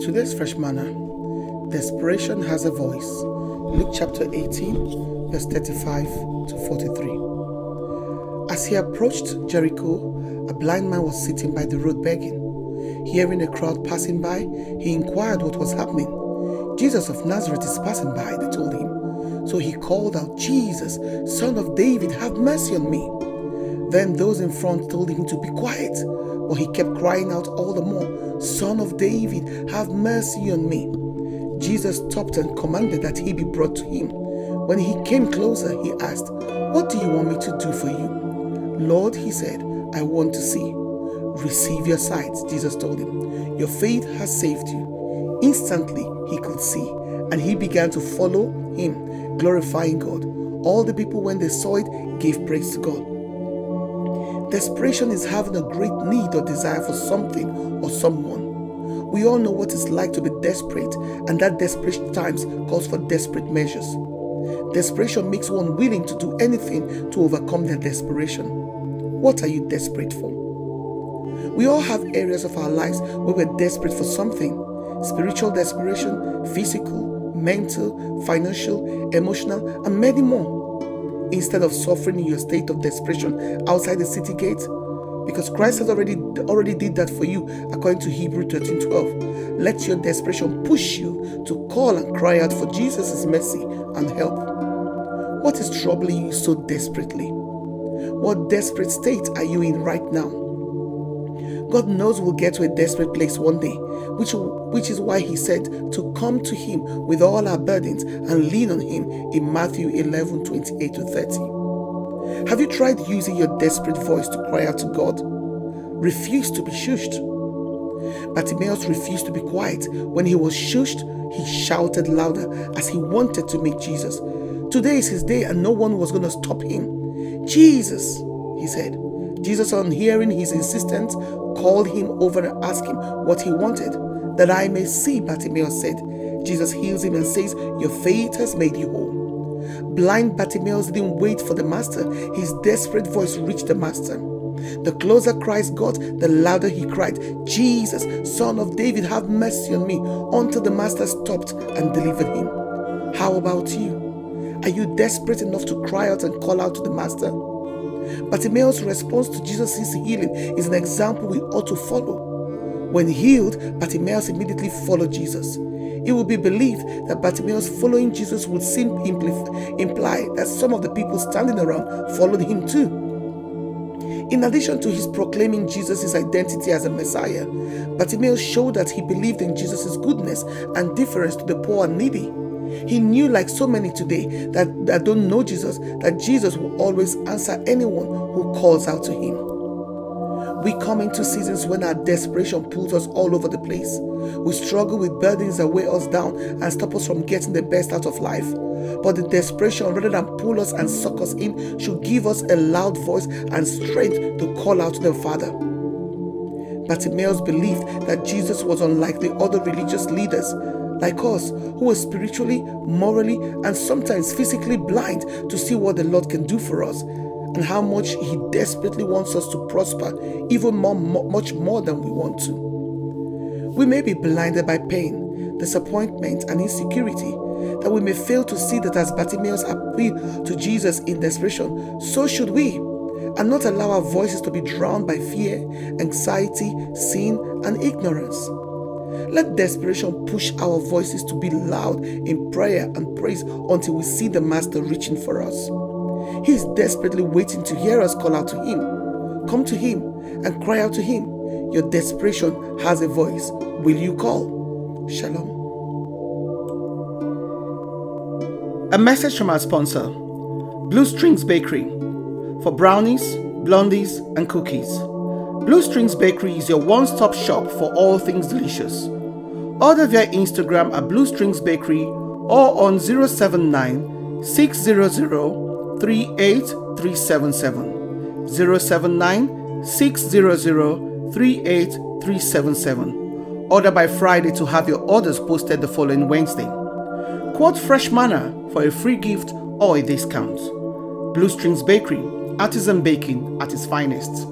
Today's fresh manna. Desperation has a voice. Luke chapter 18, verse 35 to 43. As he approached Jericho, a blind man was sitting by the road begging. Hearing a crowd passing by, he inquired what was happening. Jesus of Nazareth is passing by, they told him. So he called out, Jesus, son of David, have mercy on me. Then those in front told him to be quiet, but he kept crying out all the more, Son of David, have mercy on me. Jesus stopped and commanded that he be brought to him. When he came closer, he asked, What do you want me to do for you? Lord, he said, I want to see. Receive your sight, Jesus told him. Your faith has saved you. Instantly, he could see, and he began to follow him, glorifying God. All the people, when they saw it, gave praise to God. Desperation is having a great need or desire for something or someone. We all know what it's like to be desperate, and that desperate times calls for desperate measures. Desperation makes one willing to do anything to overcome their desperation. What are you desperate for? We all have areas of our lives where we're desperate for something spiritual desperation, physical, mental, financial, emotional, and many more. Instead of suffering in your state of desperation outside the city gate, because Christ has already already did that for you according to Hebrew 13:12. Let your desperation push you to call and cry out for Jesus' mercy and help. What is troubling you so desperately? What desperate state are you in right now? God knows we'll get to a desperate place one day, which, which is why He said to come to Him with all our burdens and lean on Him in Matthew 11 28 to 30. Have you tried using your desperate voice to cry out to God? Refuse to be shushed. Bartimaeus refused to be quiet. When he was shushed, he shouted louder as he wanted to meet Jesus. Today is his day, and no one was going to stop him. Jesus, he said. Jesus, on hearing his insistence, called him over and asked him what he wanted. That I may see, Bartimaeus said. Jesus heals him and says, Your faith has made you whole. Blind Bartimaeus didn't wait for the master. His desperate voice reached the master. The closer Christ got, the louder he cried, Jesus, son of David, have mercy on me, until the master stopped and delivered him. How about you? Are you desperate enough to cry out and call out to the master? Bartimaeus' response to Jesus' healing is an example we ought to follow. When healed, Bartimaeus immediately followed Jesus. It would be believed that Bartimaeus following Jesus would seem imply that some of the people standing around followed him too. In addition to his proclaiming Jesus' identity as a Messiah, Bartimaeus showed that he believed in Jesus' goodness and difference to the poor and needy. He knew, like so many today that, that don't know Jesus, that Jesus will always answer anyone who calls out to him. We come into seasons when our desperation pulls us all over the place. We struggle with burdens that weigh us down and stop us from getting the best out of life. But the desperation, rather than pull us and suck us in, should give us a loud voice and strength to call out to the Father. Bartimaeus believed that Jesus was unlike the other religious leaders like us, who are spiritually, morally, and sometimes physically blind to see what the Lord can do for us and how much He desperately wants us to prosper, even more, much more than we want to. We may be blinded by pain, disappointment, and insecurity that we may fail to see that as Bartimaeus appealed to Jesus in desperation, so should we, and not allow our voices to be drowned by fear, anxiety, sin, and ignorance. Let desperation push our voices to be loud in prayer and praise until we see the Master reaching for us. He is desperately waiting to hear us call out to Him. Come to Him and cry out to Him. Your desperation has a voice. Will you call? Shalom. A message from our sponsor, Blue Strings Bakery, for brownies, blondies, and cookies. Blue Strings Bakery is your one stop shop for all things delicious. Order via Instagram at Blue Strings Bakery or on 079 600 38377. 079 600 38377. Order by Friday to have your orders posted the following Wednesday. Quote Fresh Manna for a free gift or a discount. Blue Strings Bakery, artisan baking at its finest.